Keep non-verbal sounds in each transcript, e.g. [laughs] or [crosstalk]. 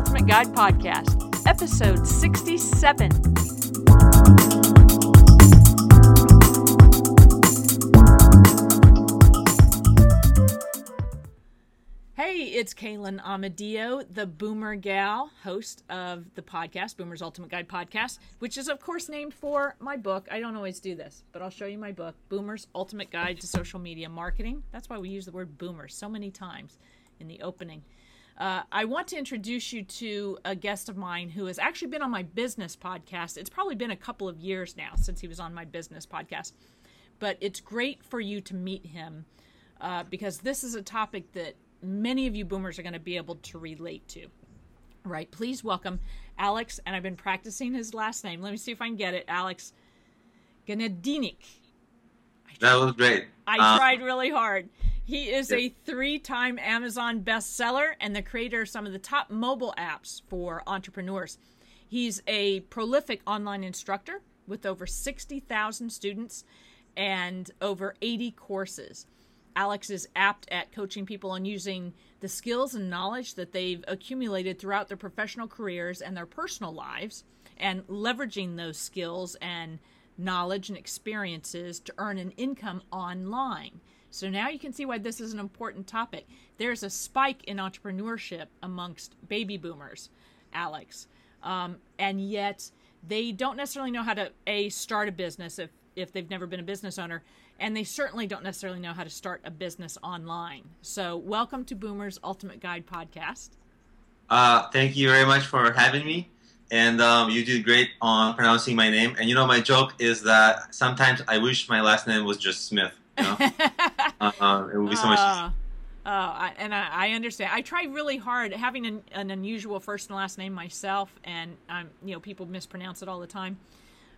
Ultimate Guide Podcast, episode 67. Hey, it's Kaylin Amadio, the Boomer Gal, host of the podcast, Boomer's Ultimate Guide Podcast, which is, of course, named for my book. I don't always do this, but I'll show you my book, Boomer's Ultimate Guide to Social Media Marketing. That's why we use the word boomer so many times in the opening. Uh, I want to introduce you to a guest of mine who has actually been on my business podcast. It's probably been a couple of years now since he was on my business podcast, but it's great for you to meet him uh, because this is a topic that many of you boomers are going to be able to relate to. Right? Please welcome Alex, and I've been practicing his last name. Let me see if I can get it. Alex Genadinik. That was great. I Um, tried really hard. He is Yep. a three time Amazon bestseller and the creator of some of the top mobile apps for entrepreneurs. He's a prolific online instructor with over 60,000 students and over 80 courses. Alex is apt at coaching people on using the skills and knowledge that they've accumulated throughout their professional careers and their personal lives and leveraging those skills and knowledge and experiences to earn an income online. So now you can see why this is an important topic. There's a spike in entrepreneurship amongst baby boomers, Alex, um, and yet they don't necessarily know how to a start a business if if they've never been a business owner, and they certainly don't necessarily know how to start a business online. So welcome to Boomer's Ultimate Guide podcast. Uh, thank you very much for having me. And um, you did great on pronouncing my name. And you know, my joke is that sometimes I wish my last name was just Smith. You know, [laughs] uh, it would be so much. Uh, oh, I, and I, I understand. I try really hard having an, an unusual first and last name myself, and um, you know people mispronounce it all the time.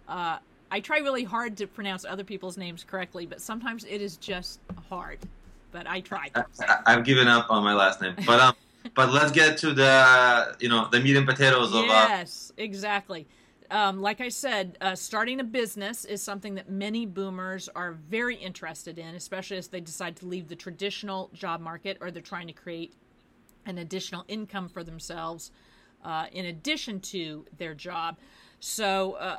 Uh, I try really hard to pronounce other people's names correctly, but sometimes it is just hard. But I try. I, I've given up on my last name. But um, [laughs] but let's get to the you know the meat and potatoes of uh, Yes, exactly. Um, like I said, uh, starting a business is something that many boomers are very interested in, especially as they decide to leave the traditional job market or they're trying to create an additional income for themselves uh, in addition to their job. So, uh,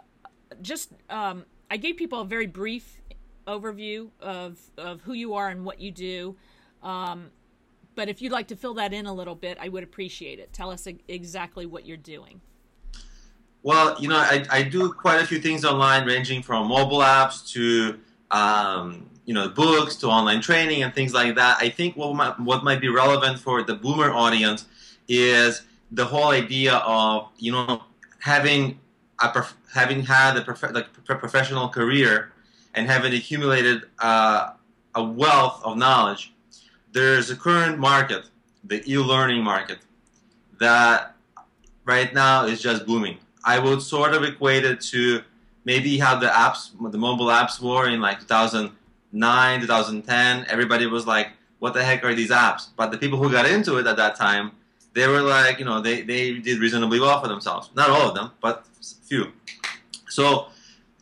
just um, I gave people a very brief overview of, of who you are and what you do. Um, but if you'd like to fill that in a little bit, I would appreciate it. Tell us exactly what you're doing. Well, you know, I, I do quite a few things online, ranging from mobile apps to um, you know books to online training and things like that. I think what might, what might be relevant for the boomer audience is the whole idea of you know having a prof- having had a prof- like pro- professional career and having accumulated uh, a wealth of knowledge. There's a current market, the e-learning market, that right now is just booming. I would sort of equate it to maybe how the apps, the mobile apps were in like 2009, 2010. Everybody was like, what the heck are these apps? But the people who got into it at that time, they were like, you know, they, they did reasonably well for themselves. Not all of them, but few. So,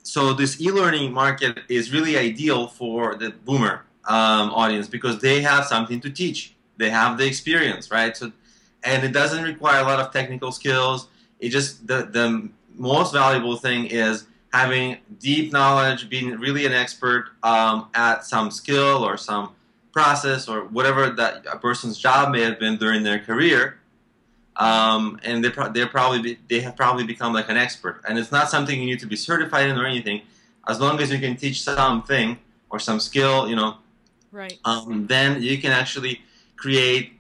so this e-learning market is really ideal for the boomer um, audience because they have something to teach. They have the experience, right? So, and it doesn't require a lot of technical skills it just the the most valuable thing is having deep knowledge, being really an expert um, at some skill or some process or whatever that a person's job may have been during their career. Um, and they pro- they're probably be, they have probably become like an expert, and it's not something you need to be certified in or anything. As long as you can teach something or some skill, you know, Right. um, then you can actually create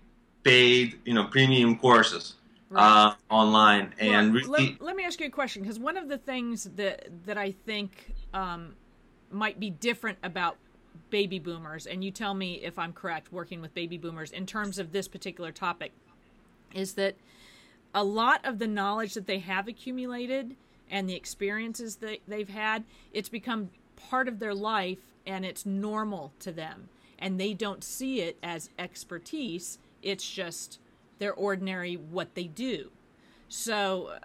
paid, you know, premium courses right. uh, online and really let, let me ask you a question because one of the things that that I think um, might be different about baby boomers, and you tell me if I'm correct, working with baby boomers in terms of this particular topic, is that a lot of the knowledge that they have accumulated and the experiences that they've had, it's become part of their life and it's normal to them. And they don't see it as expertise, it's just their ordinary what they do. So,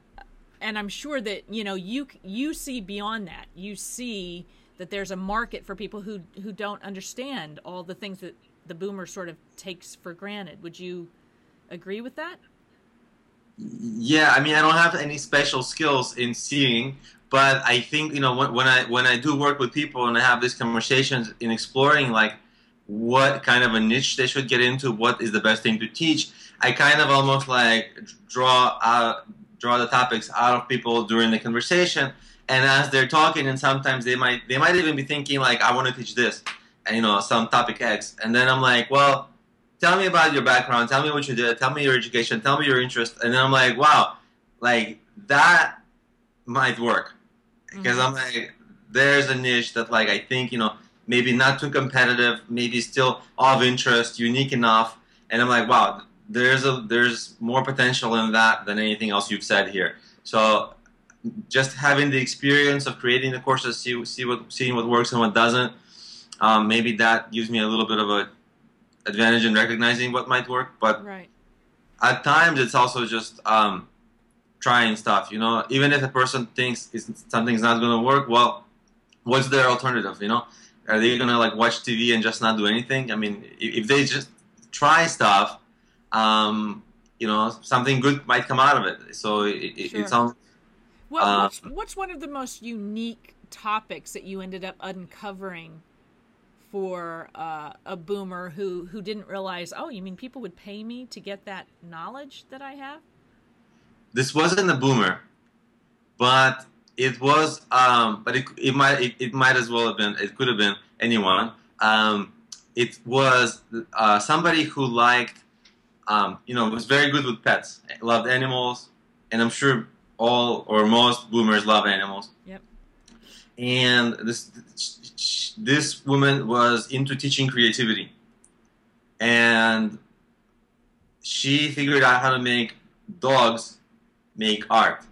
and I'm sure that, you know, you you see beyond that. You see that there's a market for people who who don't understand all the things that the boomer sort of takes for granted. Would you agree with that? Yeah, I mean, I don't have any special skills in seeing, but I think you know when, when I when I do work with people and I have these conversations in exploring like what kind of a niche they should get into, what is the best thing to teach. I kind of almost like draw out draw the topics out of people during the conversation, and as they're talking, and sometimes they might they might even be thinking like, I want to teach this, and you know, some topic X, and then I'm like, well tell me about your background, tell me what you did, tell me your education, tell me your interest, and then I'm like, wow, like that might work. Because mm-hmm. I'm like, there's a niche that like I think you know maybe not too competitive, maybe still of interest, unique enough, and I'm like, wow, there's a there's more potential in that than anything else you've said here. So just having the experience of creating the courses, see see what seeing what works and what doesn't. Um, maybe that gives me a little bit of a advantage in recognizing what might work, but right. at times it's also just um, trying stuff. You know, even if a person thinks something's not going to work, well, what's their alternative? You know, are they going to like watch TV and just not do anything? I mean, if they just try stuff, um, you know, something good might come out of it. So it, sure. it's all. Well, uh, what's, what's one of the most unique topics that you ended up uncovering for uh, a boomer who who didn't realize oh you mean people would pay me to get that knowledge that i have this wasn't a boomer but it was um, but it, it might it, it, might as well have been it could have been anyone. Um, it was uh, somebody who liked um, you know was very good with pets loved animals and i'm sure all or most boomers love animals. Yep. And this this woman was into teaching creativity. And she figured out how to make dogs make art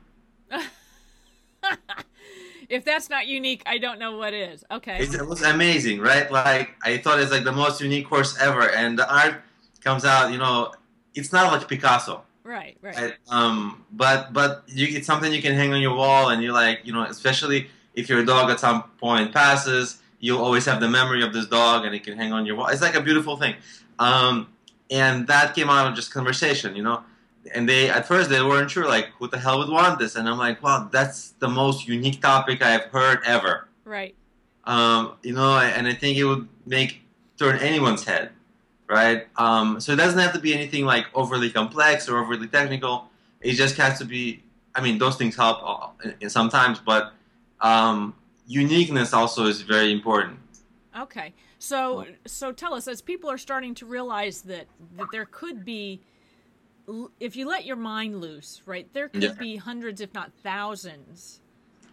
if that's not unique i don't know what is okay it was amazing right like i thought it's like the most unique course ever and the art comes out you know it's not like picasso right right, right? um but but you, it's something you can hang on your wall and you're like you know especially if your dog at some point passes, you'll always have the memory of this dog, and it can hang on your wall. It's like a beautiful thing. Um, and that came out of just conversation, you know. And they at first they weren't sure, like, who the hell would want this? And I'm like, wow, that's the most unique topic I've heard ever. Right. Um, you know, and I think it would make turn anyone's head, right? Um, so it doesn't have to be anything like overly complex or overly technical. It just has to be. I mean, those things help uh, sometimes, but um, uniqueness also is very important. Okay, so so tell us as people are starting to realize that that there could be, if you let your mind loose, right? There could yeah. be hundreds, if not thousands,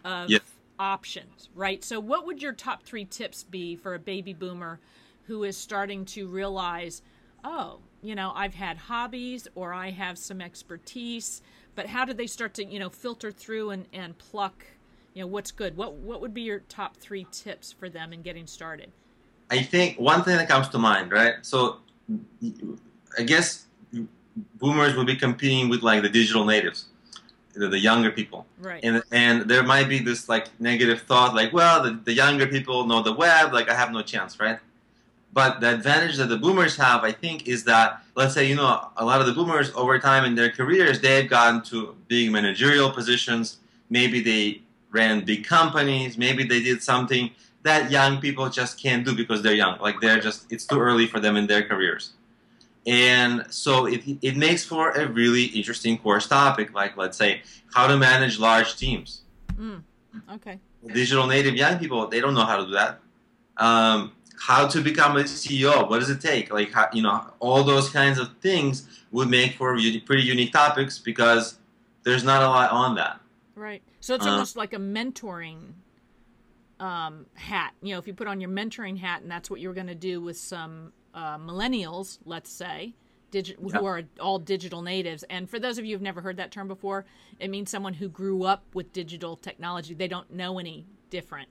of yeah. options, right? So, what would your top three tips be for a baby boomer who is starting to realize, oh, you know, I've had hobbies or I have some expertise, but how do they start to, you know, filter through and, and pluck you know what's good what what would be your top three tips for them in getting started i think one thing that comes to mind right so i guess boomers will be competing with like the digital natives the, the younger people right and and there might be this like negative thought like well the, the younger people know the web like i have no chance right but the advantage that the boomers have, I think, is that let's say you know a lot of the boomers over time in their careers they've gotten to big managerial positions. Maybe they ran big companies. Maybe they did something that young people just can't do because they're young. Like they're just, it's too early for them in their careers. And so it, it makes for a really interesting course topic, like let's say how to manage large teams. Mm, okay. Digital native young people, they don't know how to do that. Um, how to become a CEO? What does it take? Like how, you know, all those kinds of things would make for pretty unique topics because there's not a lot on that. Right. So it's uh, almost like a mentoring um, hat. You know, if you put on your mentoring hat, and that's what you're going to do with some uh, millennials, let's say, digi- yeah. who are all digital natives. And for those of you who've never heard that term before, it means someone who grew up with digital technology. They don't know any different.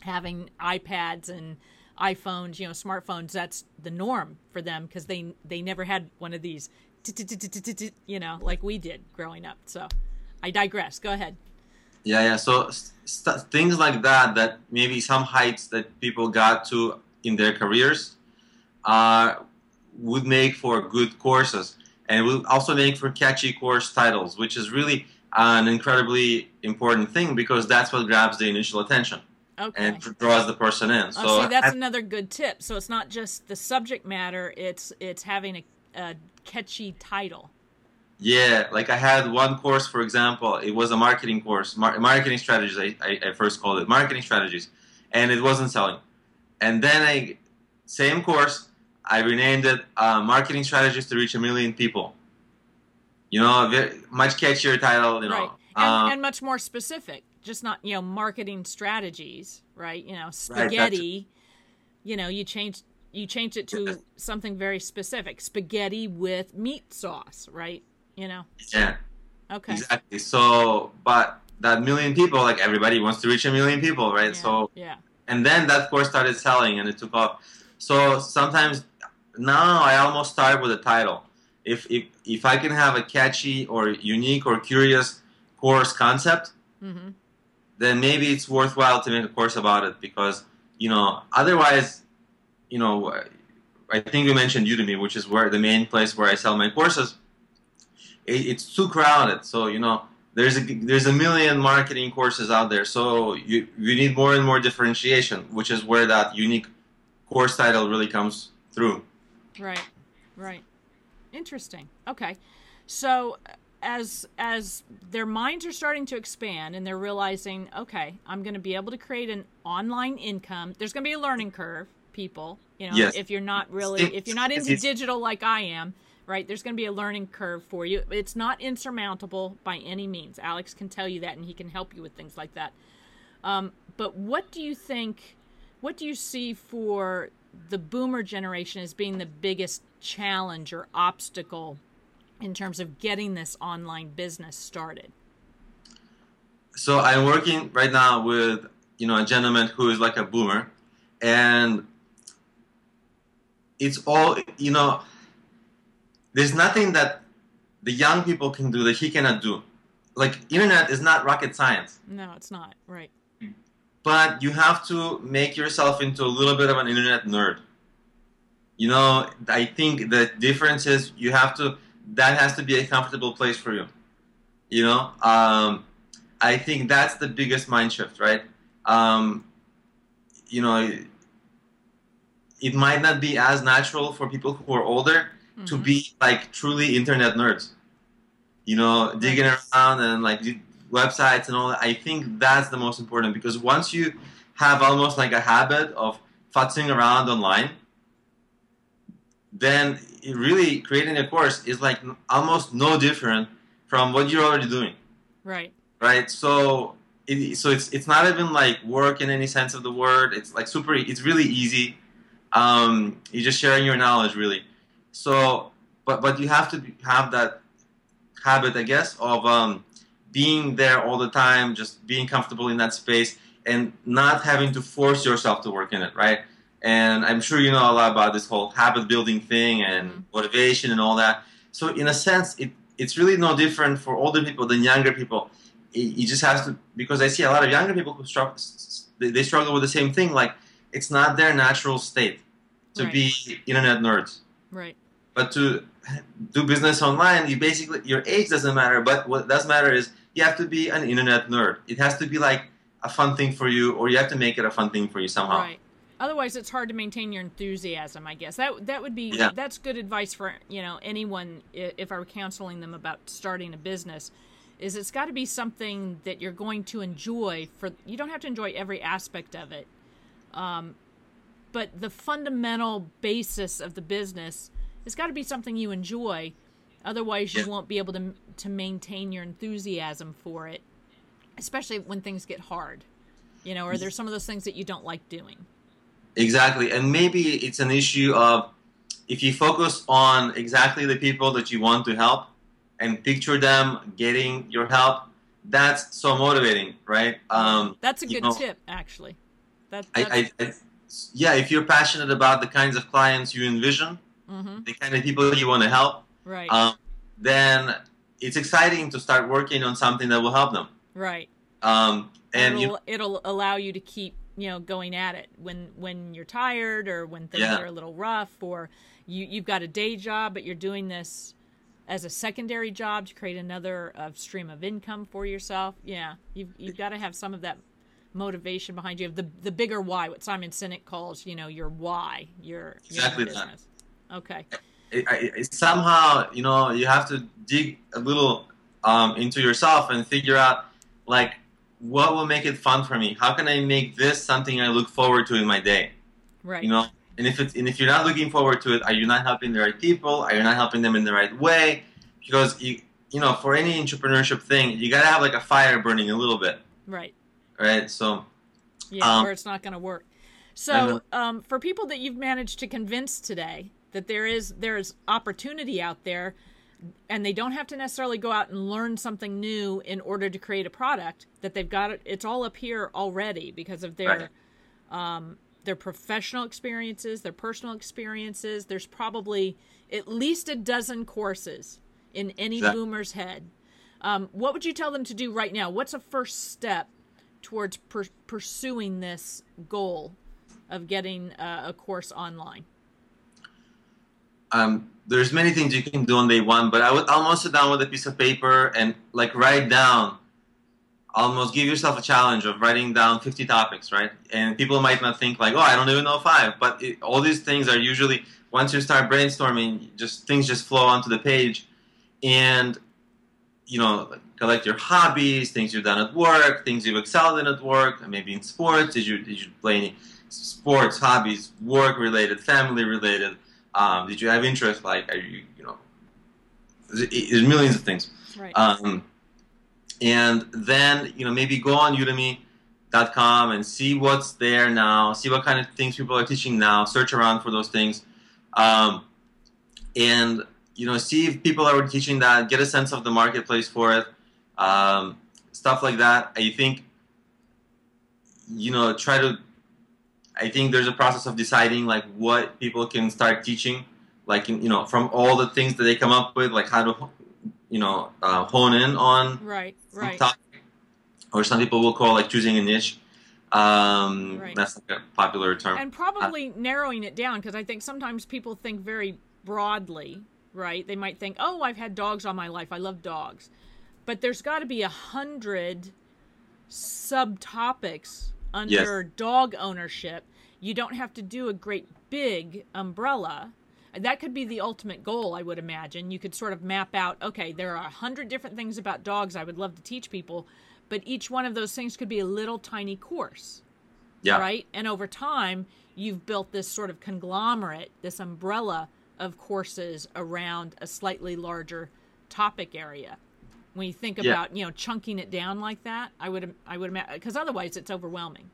Having iPads and iPhones, you know, smartphones, that's the norm for them because they they never had one of these, you know, like we did growing up. So I digress. Go ahead. Yeah, yeah. So st- things like that, that maybe some heights that people got to in their careers, uh, would make for good courses. and we'll also make for catchy course titles, which is really an incredibly important thing because that's what grabs the initial attention Okay. and draws the person in. So oh, see, that's I- another good tip. So it's not just the subject matter; it's it's having a, a catchy title. Yeah, like I had one course, for example, it was a marketing course, mar- marketing strategies. I, I, I first called it marketing strategies, and it wasn't selling. And then I, same course, I renamed it uh, marketing strategies to reach a million people. You know, very, much catchier title. You know, right and, Um, and much more specific just not you know marketing strategies right? You know spaghetti you know you change you change it to something very specific spaghetti with meat sauce right? You know? Yeah, okay. Exactly. So, but that million people, like everybody wants to reach a million people, right? yeah, So yeah. and then that course started selling and it took off. So sometimes now i almost start with a title. If if if i can have a catchy or unique or curious course concept hmm then maybe it's worthwhile to make a course about it because you know otherwise you know i think you mentioned udemy which is where the main place where i sell my courses. It, it's too crowded. So you know there's a there's a million marketing courses out there. So you you need more and more differentiation which is where that unique course title really comes through right right. Interesting okay. So as as their minds are starting to expand and they're realizing okay i'm going to be able to create an online income there's going to be a learning curve people you know Yes. if you're not really if you're not into digital like i am right there's going to be a learning curve for you. It's not insurmountable by any means. Alex can tell you that and he can help you with things like that. Um, but what do you think what do you see for the boomer generation as being the biggest challenge or obstacle in terms of getting this online business started? So i'm working right now with you know a gentleman who is like a boomer and it's all you know there's nothing that the young people can do that he cannot do. Like internet is not rocket science. No it's not. Right but you have to make yourself into a little bit of an internet nerd you know i think the difference is you have to that has to be a comfortable place for you you know um, i think that's the biggest mind shift right um, you know it might not be as natural for people who are older to Mhm. be like truly internet nerds. You know, digging around and like websites and all that. I think that's the most important because once you have almost like a habit of futzing around online, then really creating a course is like almost no different from what you're already doing, right right? So. It, so it's it's not even like work in any sense of the word. It's like super. It's really easy. Um, you're just sharing your knowledge, really. So, but but you have to have that habit, I guess, of um, being there all the time, just being comfortable in that space, and not having to force yourself to work in it, right? And I'm sure you know a lot about this whole habit building thing and Mhm. motivation and all that. So, in a sense, it it's really no different for older people than younger people. It, it just has to because I see a lot of younger people who struggle. They, they struggle with the same thing. Like it's not their natural state to Right. be internet nerds right but to do business online you basically your age doesn't matter but what does matter is you have to be an internet nerd. It has to be like a fun thing for you or you have to make it a fun thing for you somehow. Right. Otherwise it's hard to maintain your enthusiasm i guess. That that would be Yeah. that's good advice for you know anyone if i were counseling them about starting a business is it's got to be something that you're going to enjoy for you don't have to enjoy every aspect of it um, but the fundamental basis of the business has got to be something you enjoy otherwise you Yeah. won't be able to to maintain your enthusiasm for it especially when things get hard you know or there's some of those things that you don't like doing exactly and maybe it's an issue of if you focus on exactly the people that you want to help and picture them getting your help that's so motivating right um, That's a good know, tip, actually. That, that's, I, I, I, yeah if you're passionate about the kinds of clients you envision hmm the kind of people you want to help right, um, then it's exciting to start working on something that will help them. right. Um, and it'll, you, it'll allow you to keep you know going at it when when you're tired or when things Yeah. are a little rough or you you've got a day job but you're doing this as a secondary job to create another uh, stream of income for yourself. Yeah, you've you've got to have some of that motivation behind you. Of the the bigger why, what Simon Sinek calls, you know, your why, your, exactly your business. That. Okay. It, it, somehow, you know, you have to dig a little um, into yourself and figure out, like, what will make it fun for me? How can I make this something I look forward to in my day? Right. You know, and if it's and if you're not looking forward to it, are you not helping the right people? Are you not helping them in the right way? Because you you know, for any entrepreneurship thing, you gotta have like a fire burning a little bit. Right. Right. So. Yeah, um, or it's not going to work. So, um, for people that you've managed to convince today that there is there is opportunity out there, and they don't have to necessarily go out and learn something new in order to create a product, that they've got it. It's all up here already because of their. Right. Um, their professional experiences, their personal experiences. There's probably at least a dozen courses in any that, boomer's head. Um, what would you tell them to do right now? What's a first step towards per- pursuing this goal of getting uh, a course online? Um, there's many things you can do on day one, but I would almost sit down with a piece of paper and like write down almost give yourself a challenge of writing down 50 topics, right? And people might not think like, oh, I don't even know five, but it, all these things are usually once you start brainstorming, just things just flow onto the page, and you know, collect your hobbies, things you've done at work, things you've excelled in at work, maybe in sports. Did you did you play any sports, hobbies, work related, family related? Um, did you have interest? Like, are you you know, there's millions of things. Right. Um, and then you know maybe go on udemy.com and see what's there now see what kind of things people are teaching now search around for those things um, and you know see if people are teaching that get a sense of the marketplace for it um, stuff like that i think you know try to i think there's a process of deciding like what people can start teaching like you know from all the things that they come up with like how to you know uh, hone in on right right. topic, or some people will call like choosing a niche. Um, right. that's like a popular term. And probably uh, narrowing it down because i think sometimes people think very broadly right? They might think oh i've had dogs all my life. I love dogs. But there's got to be a hundred subtopics under yes. dog ownership you don't have to do a great big umbrella that could be the ultimate goal i would imagine you could sort of map out okay there are a hundred different things about dogs i would love to teach people but each one of those things could be a little tiny course yeah. right and over time you've built this sort of conglomerate this umbrella of courses around a slightly larger topic area when you think yeah. about you know chunking it down like that i would i would imagine because otherwise it's overwhelming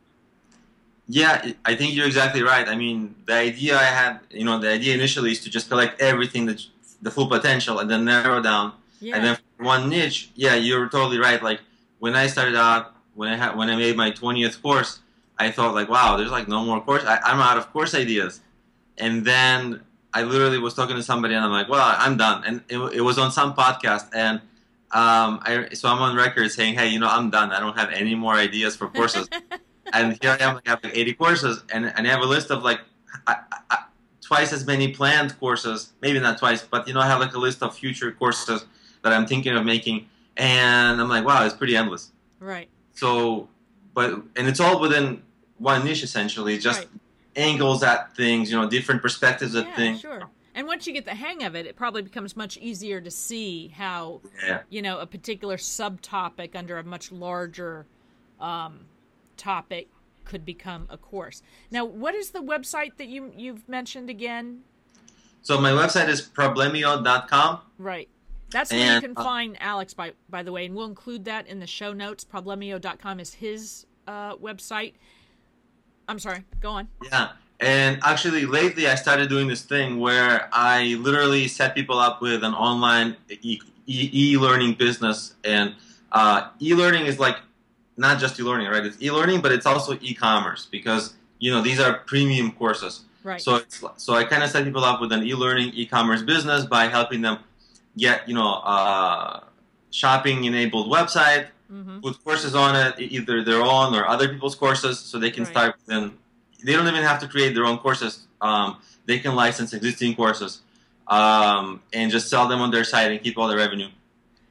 yeah, I think you're exactly right. I mean, the idea I had, you know, the idea initially is to just collect everything that the full potential and then narrow down. Yeah. And then one niche, yeah, you're totally right. Like when I started out, when I had when I made my 20th course, I thought like, wow, there's like no more course. I, I'm out of course ideas. And then I literally was talking to somebody and I'm like, well, I'm done. And it, it was on some podcast and um, I, so I'm on record saying, hey, you know, I'm done. I don't have any more ideas for courses. [laughs] and here I am, I have like 80 courses, and, and I have a list of like I, I, twice as many planned courses. Maybe not twice, but you know, I have like a list of future courses that I'm thinking of making, and I'm like, wow, it's pretty endless. Right. So, but and it's all within one niche essentially, just right. angles at things, you know, different perspectives at yeah, things. Sure. And once you get the hang of it, it probably becomes much easier to see how, yeah. you know, a particular subtopic under a much larger um, topic could become a course. Now, what is the website that you you've mentioned again? So my website is problemio.com. Right. That's where and, you can uh, find Alex by by the way, and we'll include that in the show notes. Problemio.com is his uh, website. I'm sorry. Go on. Yeah. And actually, lately I started doing this thing where I literally set people up with an online e- e- learning business. And uh, e-learning is like not just e-learning, right? It's e-learning, but it's also e-commerce because you know these are premium courses. Right. So so I kind of set people up with an e-learning e-commerce business by helping them get you know uh, shopping enabled website, mm-hmm. put courses on it, either their own or other people's courses, so they can right. start. Then they don't even have to create their own courses. Um, they can license existing courses. um, and just sell them on their site and keep all the revenue.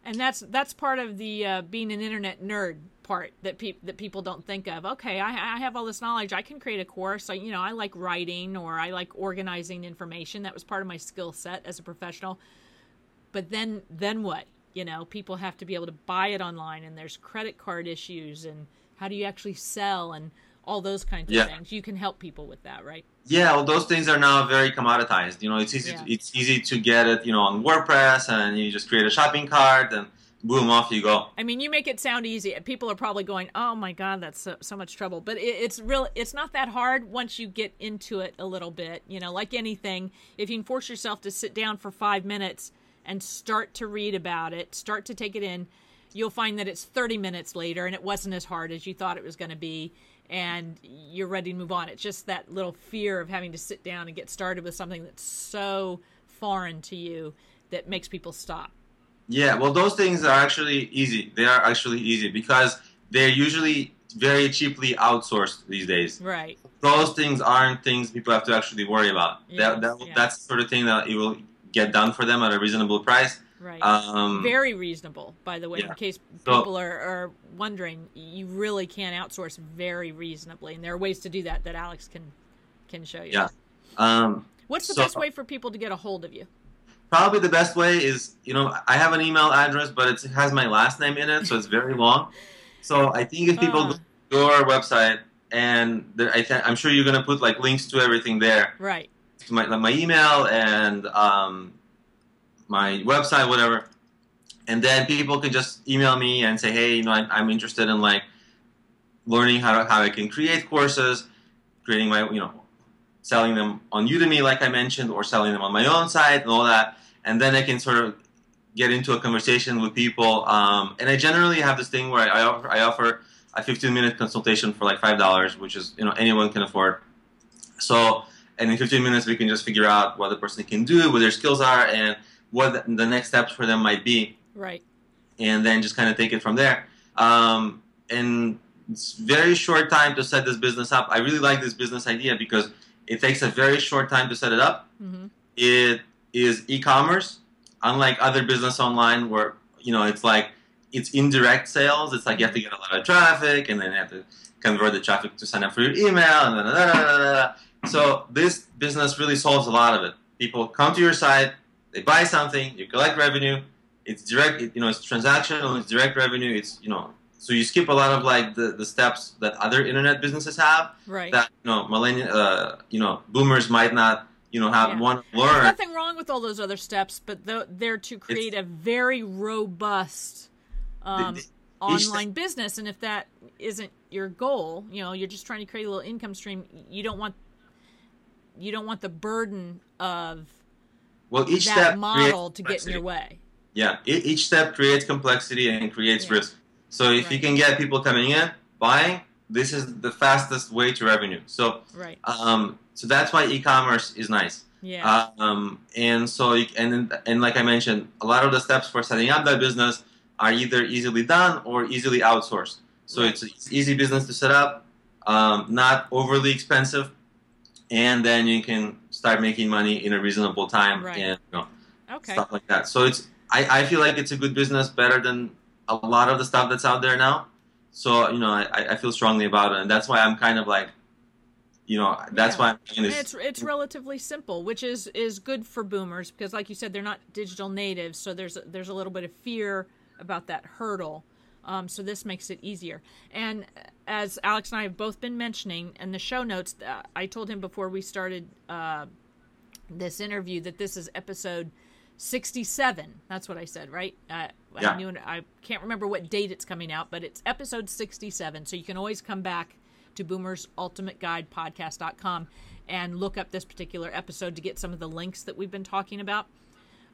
And that's that's part of the uh, being an internet nerd part that pe- that people don't think of. Okay, I, I have all this knowledge. I can create a course. I, you know, I like writing or I like organizing information. That was part of my skill set as a professional. But then then what? You know, people have to be able to buy it online, and there's credit card issues, and how do you actually sell, and all those kinds of Yeah. things. You can help people with that, right? Yeah, well, those things are now very commoditized. You know, it's easy. Yeah. To, it's easy to get it. You know, on WordPress, and you just create a shopping cart, and boom, off you go. I mean, you make it sound easy. People are probably going, "Oh my God, that's so, so much trouble." But it, it's real. It's not that hard once you get into it a little bit. You know, like anything, if you can force yourself to sit down for five minutes and start to read about it, start to take it in, you'll find that it's thirty minutes later, and it wasn't as hard as you thought it was going to be, and you're ready to move on. It's just that little fear of having to sit down and get started with something that's so foreign to you that makes people stop. Yeah, well, those things are actually easy. They are actually easy because they're usually very cheaply outsourced these days. Right. Those things aren't things people have to actually worry about. Yes, that, that yeah. that's the sort of thing that you will get done for them at a reasonable price. Right. Um, very reasonable, by the way, in yeah. case So- people are, are wondering. You really can outsource very reasonably, and there are ways to do that that Alex can can show you. Yeah. um, What's the So- best way for people to get a hold of you? probably the best way is you know I have an email address, but it's, it has my last name in it, so it's very long. So I think if people Ah. go to our website and there, I th- I'm sure you're gonna put like links to everything there. Right. to my, my email and um, my website, whatever. And then people can just email me and say, hey, you know, I, I'm interested in like learning how to, how I can create courses, creating my, you know, selling them on Udemy, like I mentioned, or selling them on my own site and all that. And then I can sort of get into a conversation with people. Um, and I generally have this thing where I offer, I offer a 15 minute consultation for like $5, which is, you know, anyone can afford. So, and in 15 minutes, we can just figure out what the person can do, what their skills are, and what the next steps for them might be, Right. and then just kind of take it from there. Um, and it's very short time to set this business up. I really like this business idea because it takes a very short time to set it up. hmm It is e-commerce, unlike other business online where you know it's like it's indirect sales. It's like you have to get a lot of traffic, and then you have to convert the traffic to sign up for your email, and da, da, da, da, da, da. so this business really solves a lot of it. People come to your site, they buy something, you collect revenue. It's direct, it- you know, it's transactional, it's direct revenue. It's you know, so you skip a lot of like the, the steps that other internet businesses have Right. that you know, millennial, uh, you know, boomers might not, you know, have Yeah. want to There's learn. nothing wrong with all those other steps, but they're to create a very robust um, The- the- online business. And if that isn't your goal, you know, you're just trying to create a little income stream. You don't want you don't want the burden of Well, each that step model creates to get in your complexity. way. Yeah, each step creates complexity and creates Yeah. risk. So if you can get people coming in, buying, this is the fastest way to revenue. So, Right. um, so that's why e-commerce is nice. Yeah. Um, and so, you, and and like I mentioned, a lot of the steps for setting up that business are either easily done or easily outsourced. So Right. it's, it's easy business to set up, um, not overly expensive, and then you can start making money in a reasonable time Right. and you know, okay. stuff like that. So it's I, I feel like it's a good business, better than a lot of the stuff that's out there now. So you know, I, I feel strongly about it, and that's why I'm kind of like, you know, that's Yeah. why I'm doing this. it's it's relatively simple, which is is good for boomers because, like you said, they're not digital natives, so there's there's a little bit of fear about that hurdle. Um, so this makes it easier. And as Alex and I have both been mentioning in the show notes, uh, I told him before we started uh, this interview that this is episode 67. That's what I said, right? Uh, Yeah. I knew I can't remember what date it's coming out, but it's episode 67. So you can always come back to boomersultimateguidepodcast.com and look up this particular episode to get some of the links that we've been talking about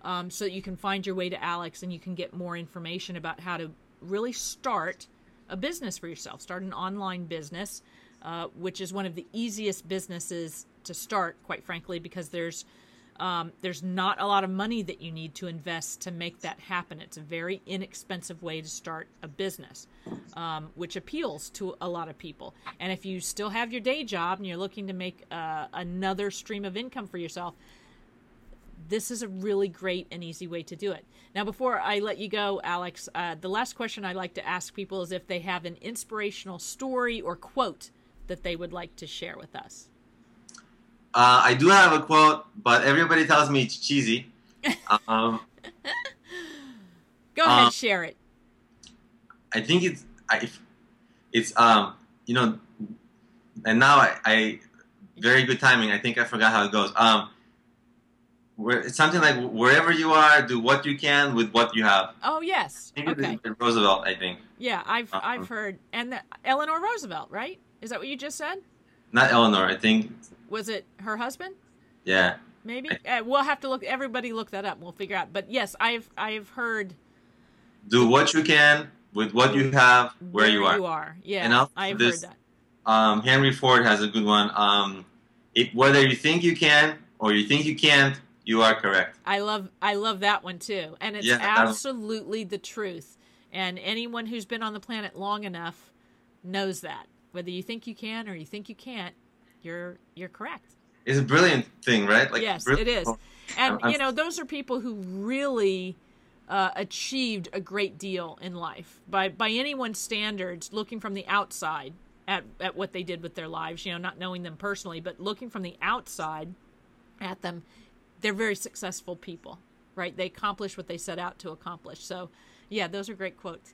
um, so that you can find your way to Alex and you can get more information about how to really start a business for yourself, start an online business, uh, which is one of the easiest businesses to start, quite frankly, because there's um, there's not a lot of money that you need to invest to make that happen. It's a very inexpensive way to start a business, um, which appeals to a lot of people. And if you still have your day job and you're looking to make uh, another stream of income for yourself, this is a really great and easy way to do it. Now, before I let you go, Alex, uh, the last question I like to ask people is if they have an inspirational story or quote that they would like to share with us. Uh, I do have a quote, but everybody tells me it's cheesy. [laughs] Um, Go ahead, Um, share it. I think it's I, it's um you know, and now I, I very good timing. I think I forgot how it goes. Um, it's something like wherever you are, do what you can with what you have. Oh yes. I Okay. Roosevelt. I think Yeah, I've Uh-uh. I've heard and the, Eleanor Roosevelt, right? Is that what you just said? not Eleanor. I think Was it her husband? yeah. Maybe. Uh, we'll have to look. Everybody look that up. We'll figure out. But yes, I've I've heard Do what you can with what you have where, you are. You are. Yeah, And also I've this- heard that. Um, Henry Ford has a good one. Um, it, whether you think you can or you think you can't, you are correct. I love I love that one too, and it's Yeah, absolutely the truth. And anyone who's been on the planet long enough knows that. Whether you think you can or you think you can't, you're you're correct. It's a brilliant thing, right? Like yes, it is. And you know, those are people who really uh, achieved a great deal in life by by anyone's standards. Looking from the outside at at what they did with their lives, you know, not knowing them personally, but looking from the outside at them, they're very successful people, right? They accomplish what they set out to accomplish. So, yeah, those are great quotes.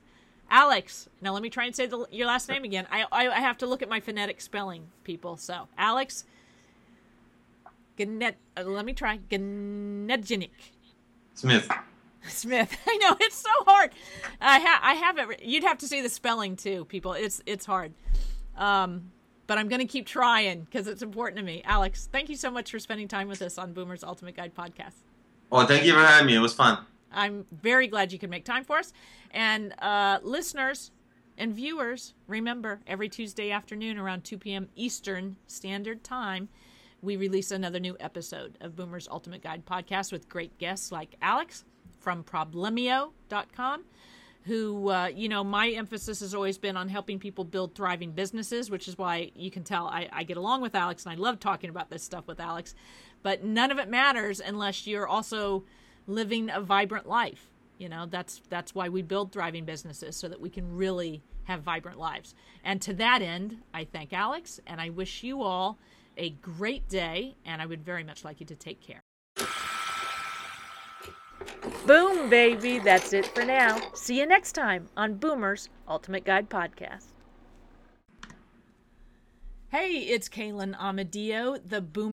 Alex, now let me try and say the, your last name again. I, I I have to look at my phonetic spelling, people. So, Alex Gnet, uh, let me try. Gnedjinik Smith. [laughs] Smith. [laughs] I know it's so hard. I ha- I have it. You'd have to see the spelling too, people. It's it's hard. Um, but I'm going to keep trying because it's important to me. Alex, thank you so much for spending time with us on Boomer's Ultimate Guide podcast. Oh, thank you for having me. It was fun. I'm very glad you could make time for us. And uh, listeners and viewers, remember every Tuesday afternoon around 2 p.m. Eastern Standard Time, we release another new episode of Boomer's Ultimate Guide podcast with great guests like Alex from Problemio.com, who, uh, you know, my emphasis has always been on helping people build thriving businesses, which is why you can tell I, I get along with Alex and I love talking about this stuff with Alex. But none of it matters unless you're also living a vibrant life. You know, that's that's why we build thriving businesses so that we can really have vibrant lives. And to that end, I thank Alex and I wish you all a great day and I would very much like you to take care. Boom, baby. That's it for now. See you next time on Boomer's Ultimate Guide Podcast. Hey, it's Kaylin Amadio, the Boom.